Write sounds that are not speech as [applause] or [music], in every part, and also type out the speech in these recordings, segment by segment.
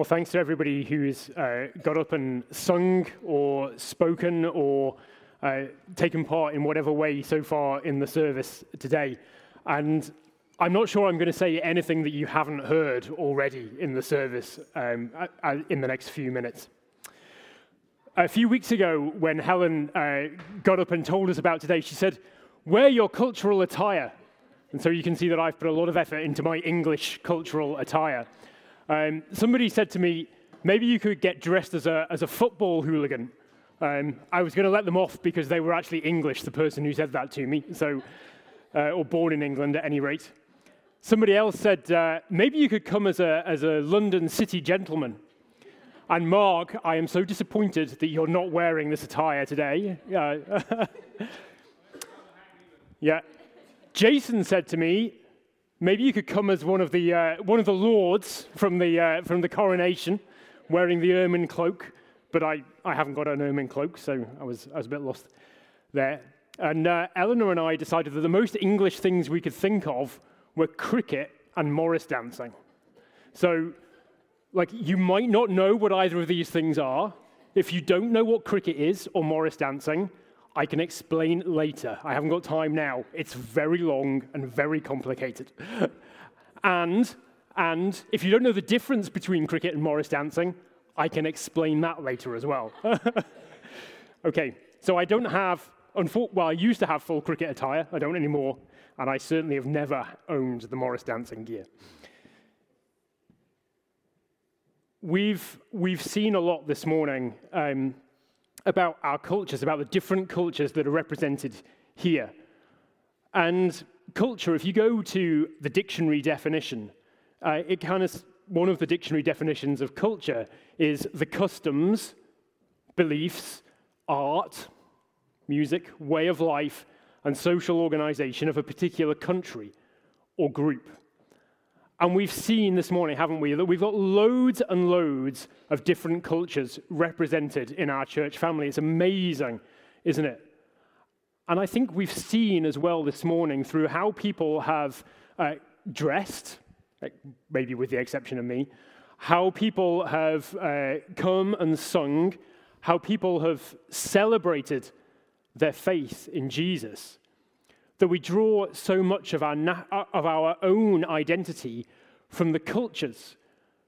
Well, thanks to everybody who's uh, got up and sung or spoken or uh, taken part in whatever way so far in the service today. And I'm not sure I'm going to say anything that you haven't heard already in the service um, in the next few minutes. A few weeks ago, when Helen uh, got up and told us about today, she said, Wear your cultural attire. And so you can see that I've put a lot of effort into my English cultural attire. Um, somebody said to me, maybe you could get dressed as a, as a football hooligan. Um, I was going to let them off because they were actually English, the person who said that to me, so, uh, or born in England at any rate. Somebody else said, uh, maybe you could come as a, as a London city gentleman. And Mark, I am so disappointed that you're not wearing this attire today. Uh, [laughs] yeah. Jason said to me, Maybe you could come as one of the, uh, one of the lords from the, uh, from the coronation, wearing the ermine cloak. But I, I haven't got an ermine cloak, so I was, I was a bit lost there. And uh, Eleanor and I decided that the most English things we could think of were cricket and Morris dancing. So, like, you might not know what either of these things are. If you don't know what cricket is or Morris dancing, I can explain later. I haven't got time now. It's very long and very complicated. and, and if you don't know the difference between cricket and Morris dancing, I can explain that later as well. [laughs] okay, so I don't have, well, I used to have full cricket attire. I don't anymore. And I certainly have never owned the Morris dancing gear. We've, we've seen a lot this morning um, about our cultures, about the different cultures that are represented here. And culture, if you go to the dictionary definition, uh, it kind of one of the dictionary definitions of culture is the customs, beliefs, art, music, way of life, and social organization of a particular country or group. And we've seen this morning, haven't we, that we've got loads and loads of different cultures represented in our church family. It's amazing, isn't it? And I think we've seen as well this morning through how people have uh, dressed, maybe with the exception of me, how people have uh, come and sung, how people have celebrated their faith in Jesus that we draw so much of our, na- uh, of our own identity from the cultures,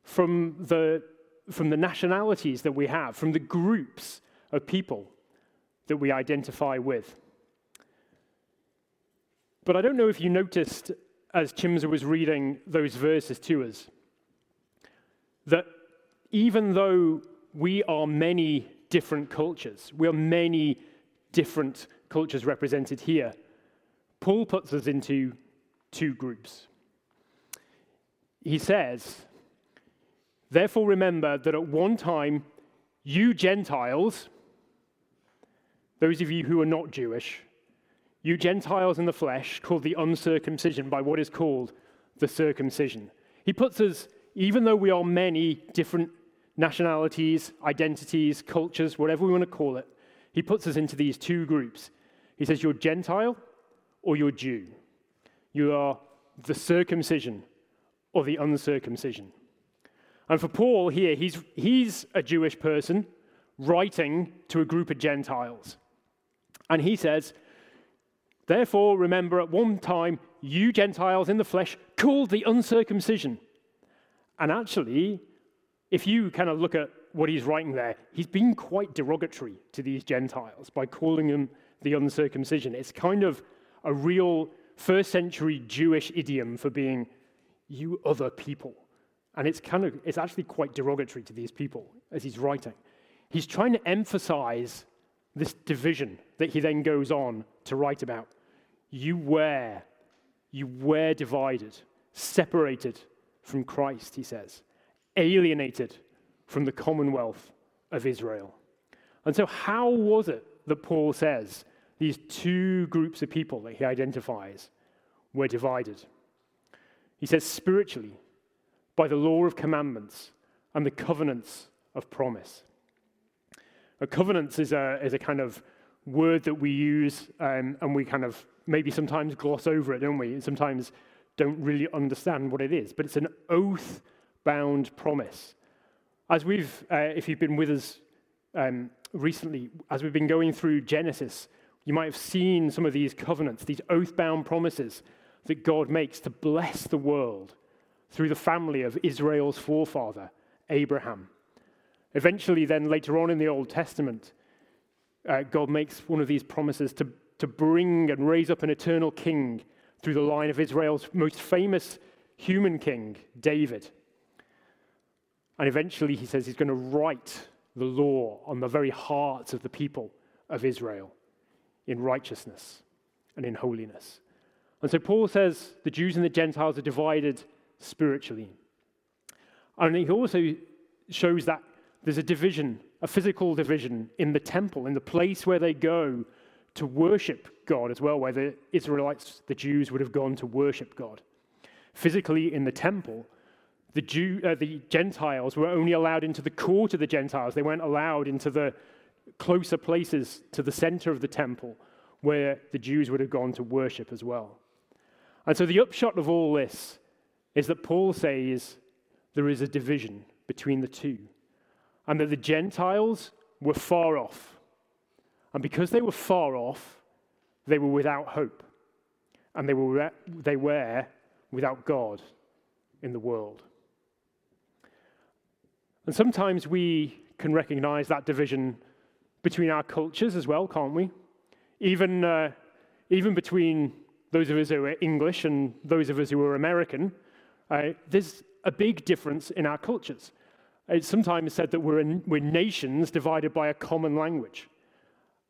from the, from the nationalities that we have, from the groups of people that we identify with. But I don't know if you noticed as Chimza was reading those verses to us that even though we are many different cultures, we are many different cultures represented here, Paul puts us into two groups. He says, Therefore, remember that at one time, you Gentiles, those of you who are not Jewish, you Gentiles in the flesh, called the uncircumcision by what is called the circumcision. He puts us, even though we are many different nationalities, identities, cultures, whatever we want to call it, he puts us into these two groups. He says, You're Gentile or you're Jew. You are the circumcision or the uncircumcision. And for Paul here, he's, he's a Jewish person writing to a group of Gentiles. And he says, Therefore, remember at one time, you Gentiles in the flesh called the uncircumcision. And actually, if you kind of look at what he's writing there, he's been quite derogatory to these Gentiles by calling them the uncircumcision. It's kind of a real first century Jewish idiom for being you other people. And it's kind of it's actually quite derogatory to these people as he's writing. He's trying to emphasize this division that he then goes on to write about. You were, you were divided, separated from Christ, he says, alienated from the commonwealth of Israel. And so, how was it that Paul says these two groups of people that he identifies were divided. He says, spiritually, by the law of commandments and the covenants of promise. A covenant is a, is a kind of word that we use um, and we kind of maybe sometimes gloss over it, don't we? Sometimes don't really understand what it is, but it's an oath bound promise As we've, uh, if you've been with us um, recently, as we've been going through Genesis, you might have seen some of these covenants, these oath bound promises that God makes to bless the world through the family of Israel's forefather, Abraham. Eventually, then later on in the Old Testament, uh, God makes one of these promises to, to bring and raise up an eternal king through the line of Israel's most famous human king, David. And eventually, he says he's going to write the law on the very hearts of the people of Israel in righteousness and in holiness. And so Paul says the Jews and the Gentiles are divided spiritually. And he also shows that there's a division, a physical division in the temple, in the place where they go to worship God as well, where the Israelites, the Jews, would have gone to worship God. Physically in the temple, the, Jew, uh, the Gentiles were only allowed into the court of the Gentiles. They weren't allowed into the closer places to the center of the temple where the Jews would have gone to worship as well. And so the upshot of all this is that Paul says there is a division between the two, and that the Gentiles were far off. And because they were far off, they were without hope, and they were, they were without God in the world. And sometimes we can recognize that division between our cultures as well, can't we? Even, uh, even between those of us who are English and those of us who are American, uh, there's a big difference in our cultures. It's sometimes said that we're, in, we're nations divided by a common language.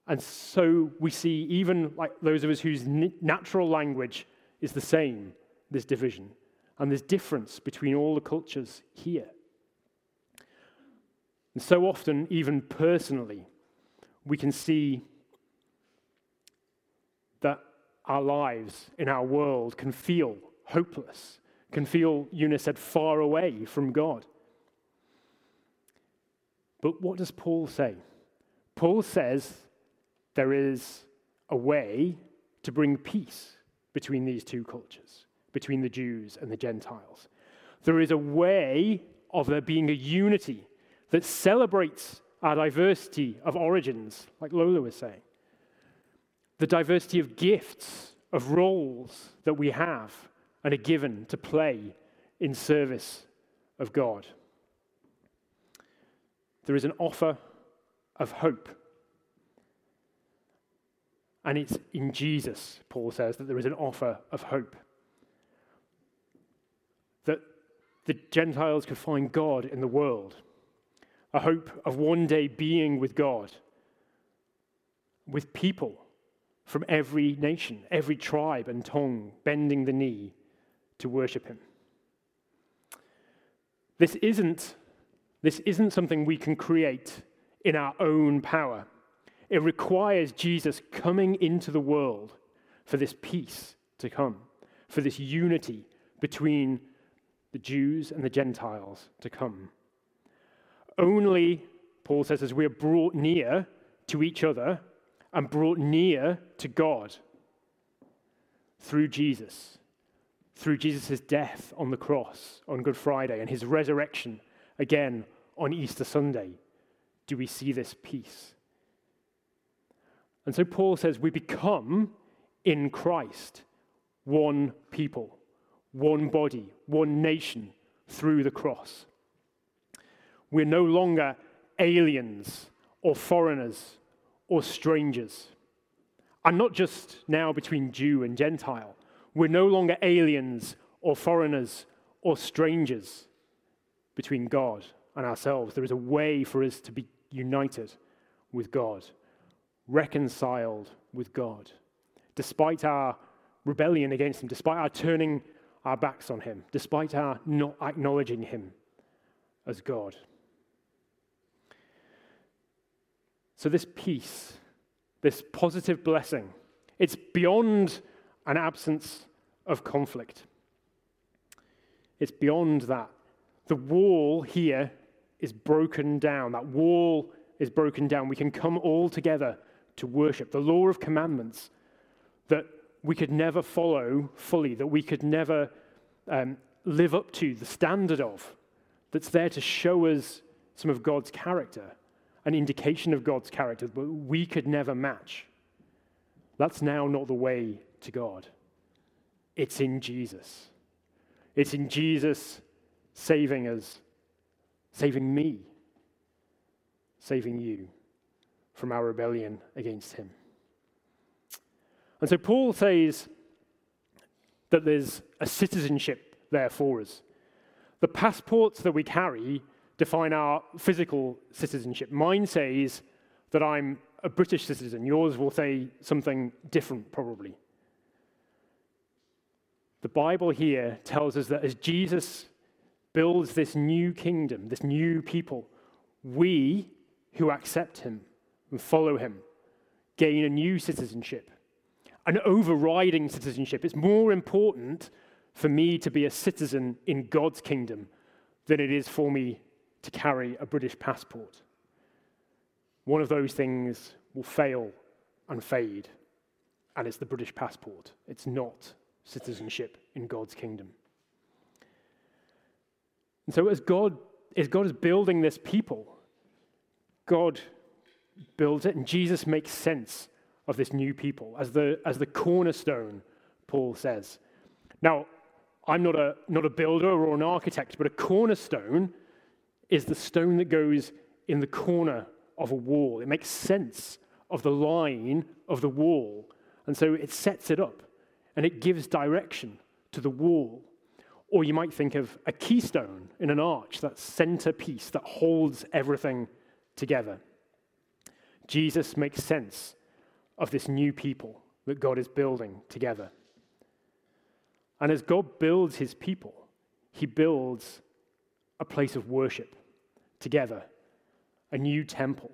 And so we see, even like those of us whose natural language is the same, this division. And there's difference between all the cultures here. And so often, even personally, we can see that our lives in our world can feel hopeless, can feel, Eunice said, far away from God. But what does Paul say? Paul says there is a way to bring peace between these two cultures, between the Jews and the Gentiles. There is a way of there being a unity that celebrates our diversity of origins, like Lola was saying, the diversity of gifts, of roles that we have and are given to play in service of God. There is an offer of hope. And it's in Jesus, Paul says, that there is an offer of hope. That the Gentiles could find God in the world a hope of one day being with God, with people from every nation, every tribe and tongue bending the knee to worship Him. This isn't, this isn't something we can create in our own power. It requires Jesus coming into the world for this peace to come, for this unity between the Jews and the Gentiles to come. Only, Paul says, as we are brought near to each other and brought near to God through Jesus, through Jesus' death on the cross on Good Friday and his resurrection again on Easter Sunday, do we see this peace. And so Paul says we become in Christ one people, one body, one nation through the cross. We're no longer aliens or foreigners or strangers. And not just now between Jew and Gentile. We're no longer aliens or foreigners or strangers between God and ourselves. There is a way for us to be united with God, reconciled with God, despite our rebellion against Him, despite our turning our backs on Him, despite our not acknowledging Him as God. So, this peace, this positive blessing, it's beyond an absence of conflict. It's beyond that. The wall here is broken down. That wall is broken down. We can come all together to worship. The law of commandments that we could never follow fully, that we could never um, live up to, the standard of, that's there to show us some of God's character, an indication of God's character, but we could never match. That's now not the way to God. It's in Jesus. It's in Jesus saving us, saving me, saving you from our rebellion against Him. And so Paul says that there's a citizenship there for us. The passports that we carry define our physical citizenship. Mine says that I'm a British citizen. Yours will say something different, probably. The Bible here tells us that as Jesus builds this new kingdom, this new people, we who accept him and follow him gain a new citizenship, an overriding citizenship. It's more important for me to be a citizen in God's kingdom than it is for me to carry a British passport. One of those things will fail and fade, and it's the British passport. It's not citizenship in God's kingdom. And so, as God, as God is building this people, God builds it, and Jesus makes sense of this new people as the, as the cornerstone, Paul says. Now, I'm not a, not a builder or an architect, but a cornerstone is the stone that goes in the corner of a wall. It makes sense of the line of the wall. And so it sets it up and it gives direction to the wall. Or you might think of a keystone in an arch, that centerpiece that holds everything together. Jesus makes sense of this new people that God is building together. And as God builds his people, he builds a place of worship together, a new temple.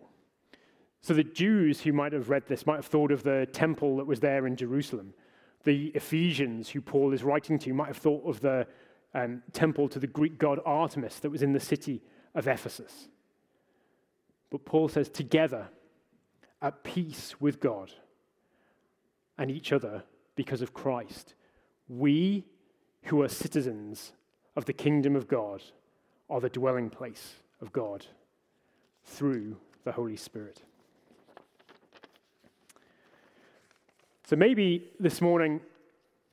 So the Jews who might have read this might have thought of the temple that was there in Jerusalem. The Ephesians, who Paul is writing to, might have thought of the um, temple to the Greek god Artemis that was in the city of Ephesus. But Paul says, together, at peace with God and each other because of Christ, we who are citizens of the kingdom of God are the dwelling place of God through the Holy Spirit. So maybe this morning,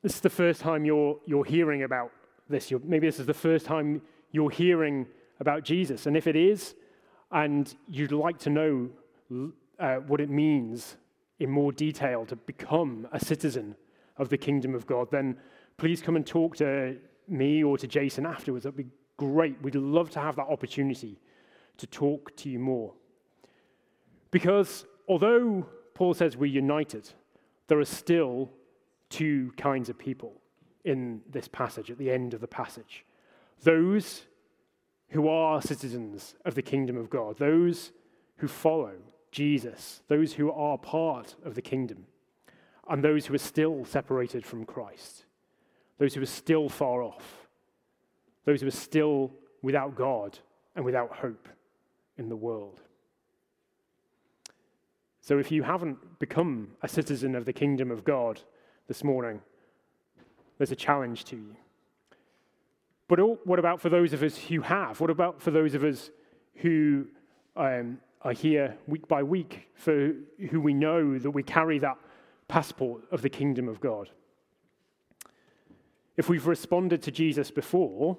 this is the first time you're, you're hearing about this. You're, maybe this is the first time you're hearing about Jesus. And if it is, and you'd like to know uh, what it means in more detail to become a citizen of the kingdom of God, then please come and talk to me or to Jason afterwards. That'd be great. We'd love to have that opportunity to talk to you more. Because although Paul says we're united, there are still two kinds of people in this passage, at the end of the passage. Those who are citizens of the kingdom of God, those who follow Jesus, those who are part of the kingdom, and those who are still separated from Christ, those who are still far off, those who are still without God and without hope in the world. So if you haven't become a citizen of the kingdom of God this morning, there's a challenge to you. But what about for those of us who have? What about for those of us who um, are here week by week, for who we know that we carry that passport of the kingdom of God. If we've responded to Jesus before,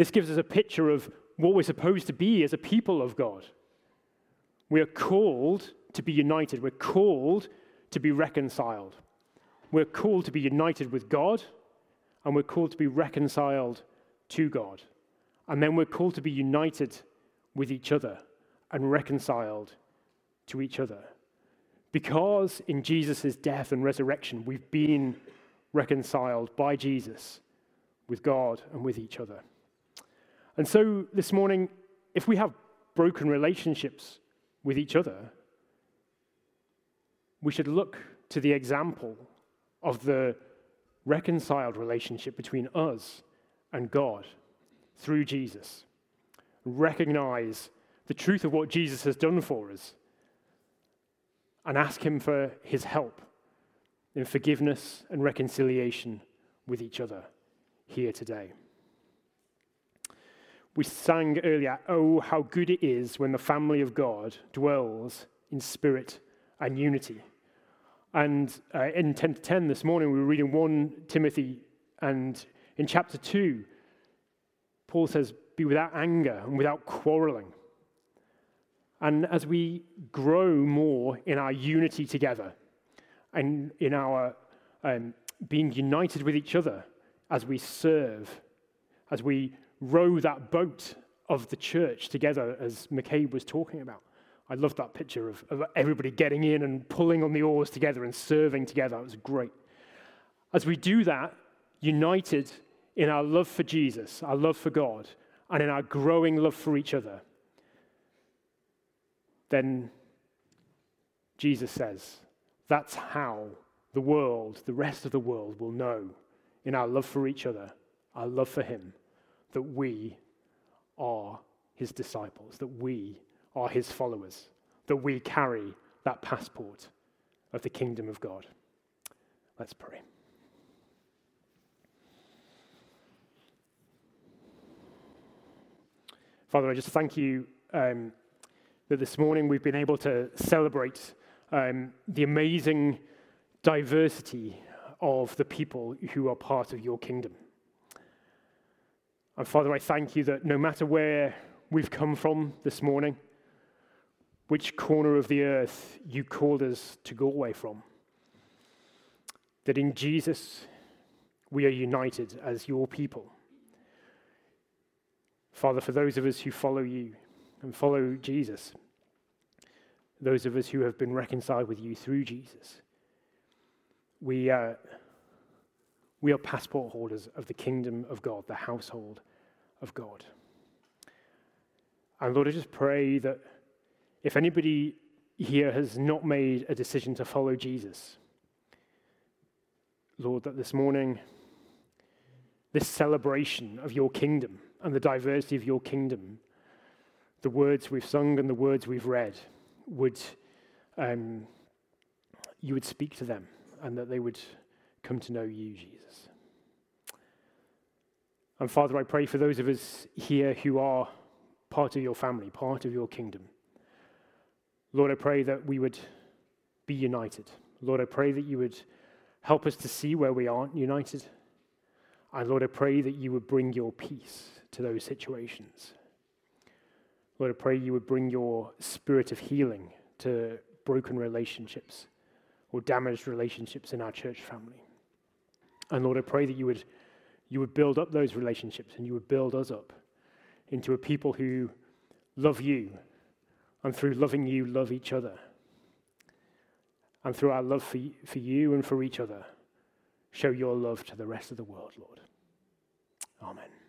this gives us a picture of what we're supposed to be as a people of God. We are called to be united, we're called to be reconciled. We're called to be united with God, and we're called to be reconciled to God. And then we're called to be united with each other and reconciled to each other. Because in Jesus' death and resurrection, we've been reconciled by Jesus with God and with each other. And so this morning, if we have broken relationships with each other, we should look to the example of the reconciled relationship between us and God through Jesus recognize the truth of what Jesus has done for us and ask Him for His help in forgiveness and reconciliation with each other here today. We sang earlier, Oh, how good it is when the family of God dwells in spirit and unity. And uh, in 10 to 10 this morning, we were reading 1 Timothy, and in chapter 2, Paul says, Be without anger and without quarreling. And as we grow more in our unity together and in our um, being united with each other as we serve, as we row that boat of the church together, as McCabe was talking about. I love that picture of, of everybody getting in and pulling on the oars together and serving together. It was great. As we do that, united in our love for Jesus, our love for God, and in our growing love for each other, then Jesus says that's how the world, the rest of the world, will know in our love for each other, our love for Him, that we are His disciples, that we are His followers, that we carry that passport of the kingdom of God. Let's pray. Father, I just thank you um, that this morning we've been able to celebrate um, the amazing diversity of the people who are part of your kingdom. And Father, I thank you that no matter where we've come from this morning, which corner of the earth you called us to go away from, that in Jesus we are united as your people. Father, for those of us who follow you, and follow Jesus. Those of us who have been reconciled with you through Jesus. We, uh, we are passport holders of the kingdom of God, the household of God. And Lord, I just pray that if anybody here has not made a decision to follow Jesus, Lord, that this morning, this celebration of your kingdom and the diversity of your kingdom the words we've sung and the words we've read would um, you would speak to them and that they would come to know you, Jesus. And Father, I pray for those of us here who are part of your family, part of your kingdom. Lord, I pray that we would be united. Lord, I pray that you would help us to see where we aren't united. And Lord, I pray that you would bring your peace to those situations. Lord, I pray you would bring your spirit of healing to broken relationships or damaged relationships in our church family. And Lord, I pray that you would, you would build up those relationships and you would build us up into a people who love you and through loving you, love each other. And through our love for, for you and for each other, show your love to the rest of the world, Lord. Amen.